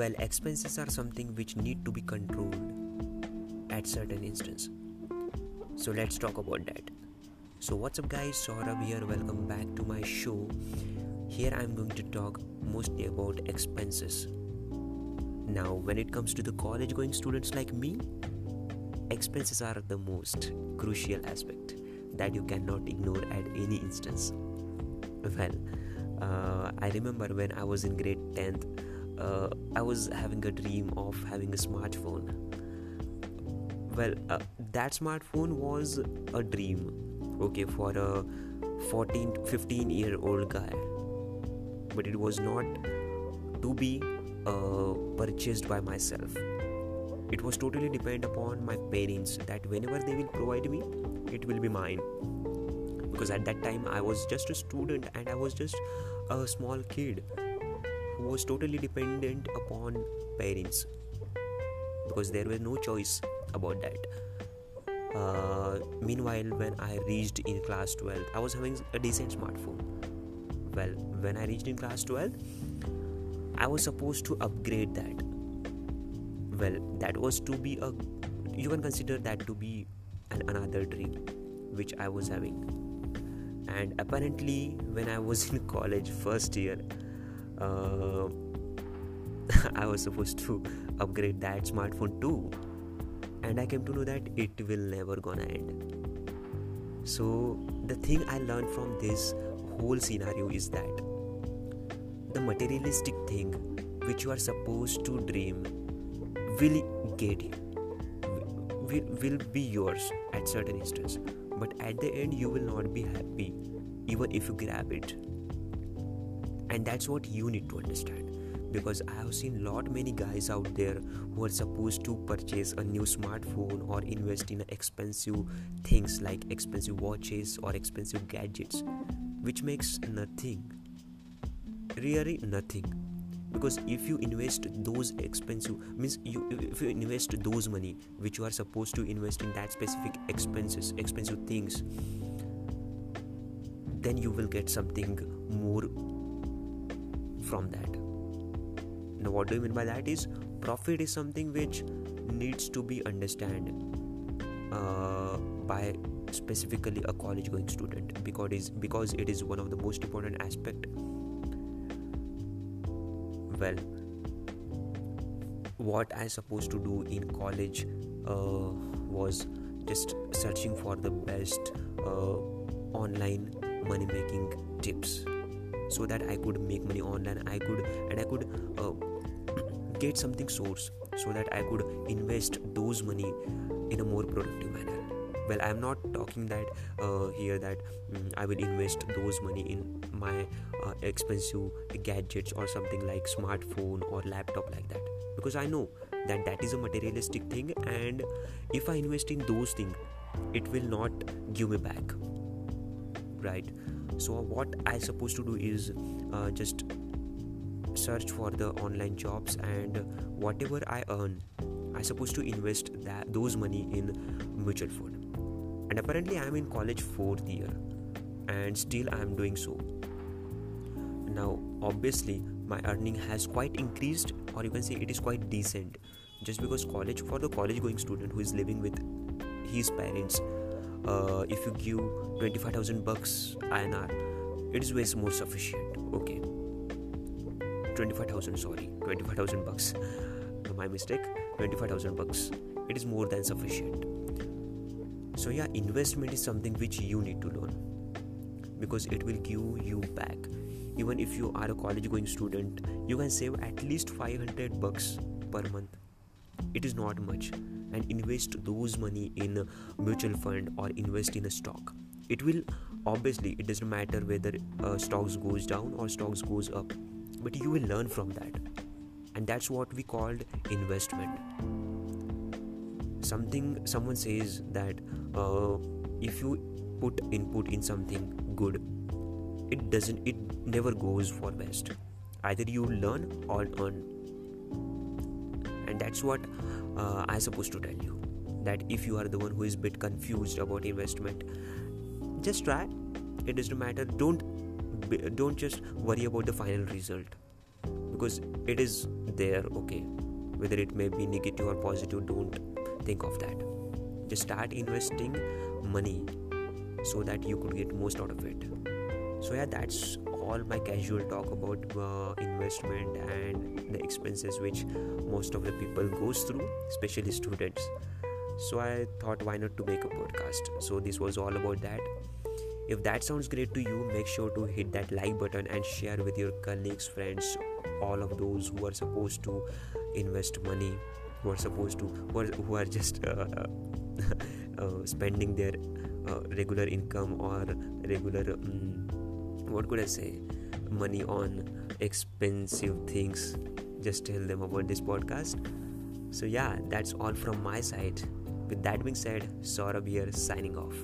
well expenses are something which need to be controlled at certain instance. So let's talk about that. So what's up guys? Saurabh here. Welcome back to my show. Here i'm going to talk mostly about expenses. Now when it comes to the college going students like me expenses are the most crucial aspect that you cannot ignore at any instance. Well uh, i remember when i was in grade 10th uh, i was having a dream of having a smartphone. Well uh, that smartphone was a dream okay for a 14 15 year old guy. But it was not to be uh, purchased by myself. It was totally depend upon my parents that whenever they will provide me it will be mine. Because at that time i was just a student and i was just a small kid was totally dependent upon parents. Because there was no choice about that. Uh, meanwhile when i reached in class 12 i was having a decent smartphone. Well when i reached in class 12 i was supposed to upgrade that. Well that was to be a you can consider that to be an another dream which i was having. And apparently when i was in college first year uh, i was supposed to upgrade that smartphone too. And i came to know that it will never gonna end. So the thing i learned from this whole scenario is that the materialistic thing which you are supposed to dream will get you will, will be yours at certain instance. But at the end you will not be happy even if you grab it and that's what you need to understand. Because i have seen lot many guys out there who are supposed to purchase a new smartphone or invest in expensive things like expensive watches or expensive gadgets which makes nothing really nothing. Because if you invest those expensive means you if you invest those money which you are supposed to invest in that specific expenses expensive things then you will get something more from that. Now what do you mean by that is profit is something which needs to be understood uh, by specifically a college going student because it is because it is one of the most important aspect. Well what i supposed to do in college uh, was just searching for the best uh, online money making tips so that i could make money online i could and i could uh, get something source so that i could invest those money in a more productive manner. Well i'm not talking that uh, here that um, i will invest those money in my uh, expensive gadgets or something like smartphone or laptop like that. Because i know that that is a materialistic thing and if i invest in those things it will not give me back right? So what i supposed to do is uh, just search for the online jobs and whatever i earn i supposed to invest that those money in mutual fund. And apparently i'm in college fourth year and still i'm doing so. Now obviously my earning has quite increased or you can say it is quite decent. Just because college for the college going student who is living with his parents uh, if you give 25000 bucks INR it is way more sufficient okay? 25000 sorry 25000 bucks. My mistake 25000 bucks it is more than sufficient. So yeah investment is something which you need to learn because it will give you back. Even if you are a college going student you can save at least 500 bucks per month. It is not much and invest those money in a mutual fund or invest in a stock. It will obviously it doesn't matter whether uh, stocks goes down or stocks goes up but you will learn from that. And that's what we called investment. Something someone says that uh, if you put input in something good it doesn't it never goes for best. Either you learn or earn and that's what uh, i supposed to tell you. That if you are the one who is bit confused about investment just try. It doesn't matter. Don't don't just worry about the final result. Because it is there okay. Whether it may be negative or positive don't think of that. Just start investing money so that you could get most out of it. So yeah that's all my casual talk about uh, investment and the expenses which most of the people goes through especially students. So i thought why not to make a podcast? So this was all about that. If that sounds great to you make sure to hit that like button and share with your colleagues friends all of those who are supposed to invest money who are supposed to who are, who are just uh, uh, spending their uh, regular income or regular um, what could i say? Money on expensive things. Just tell them about this podcast. So yeah that's all from my side. With that being said Saurabh here signing off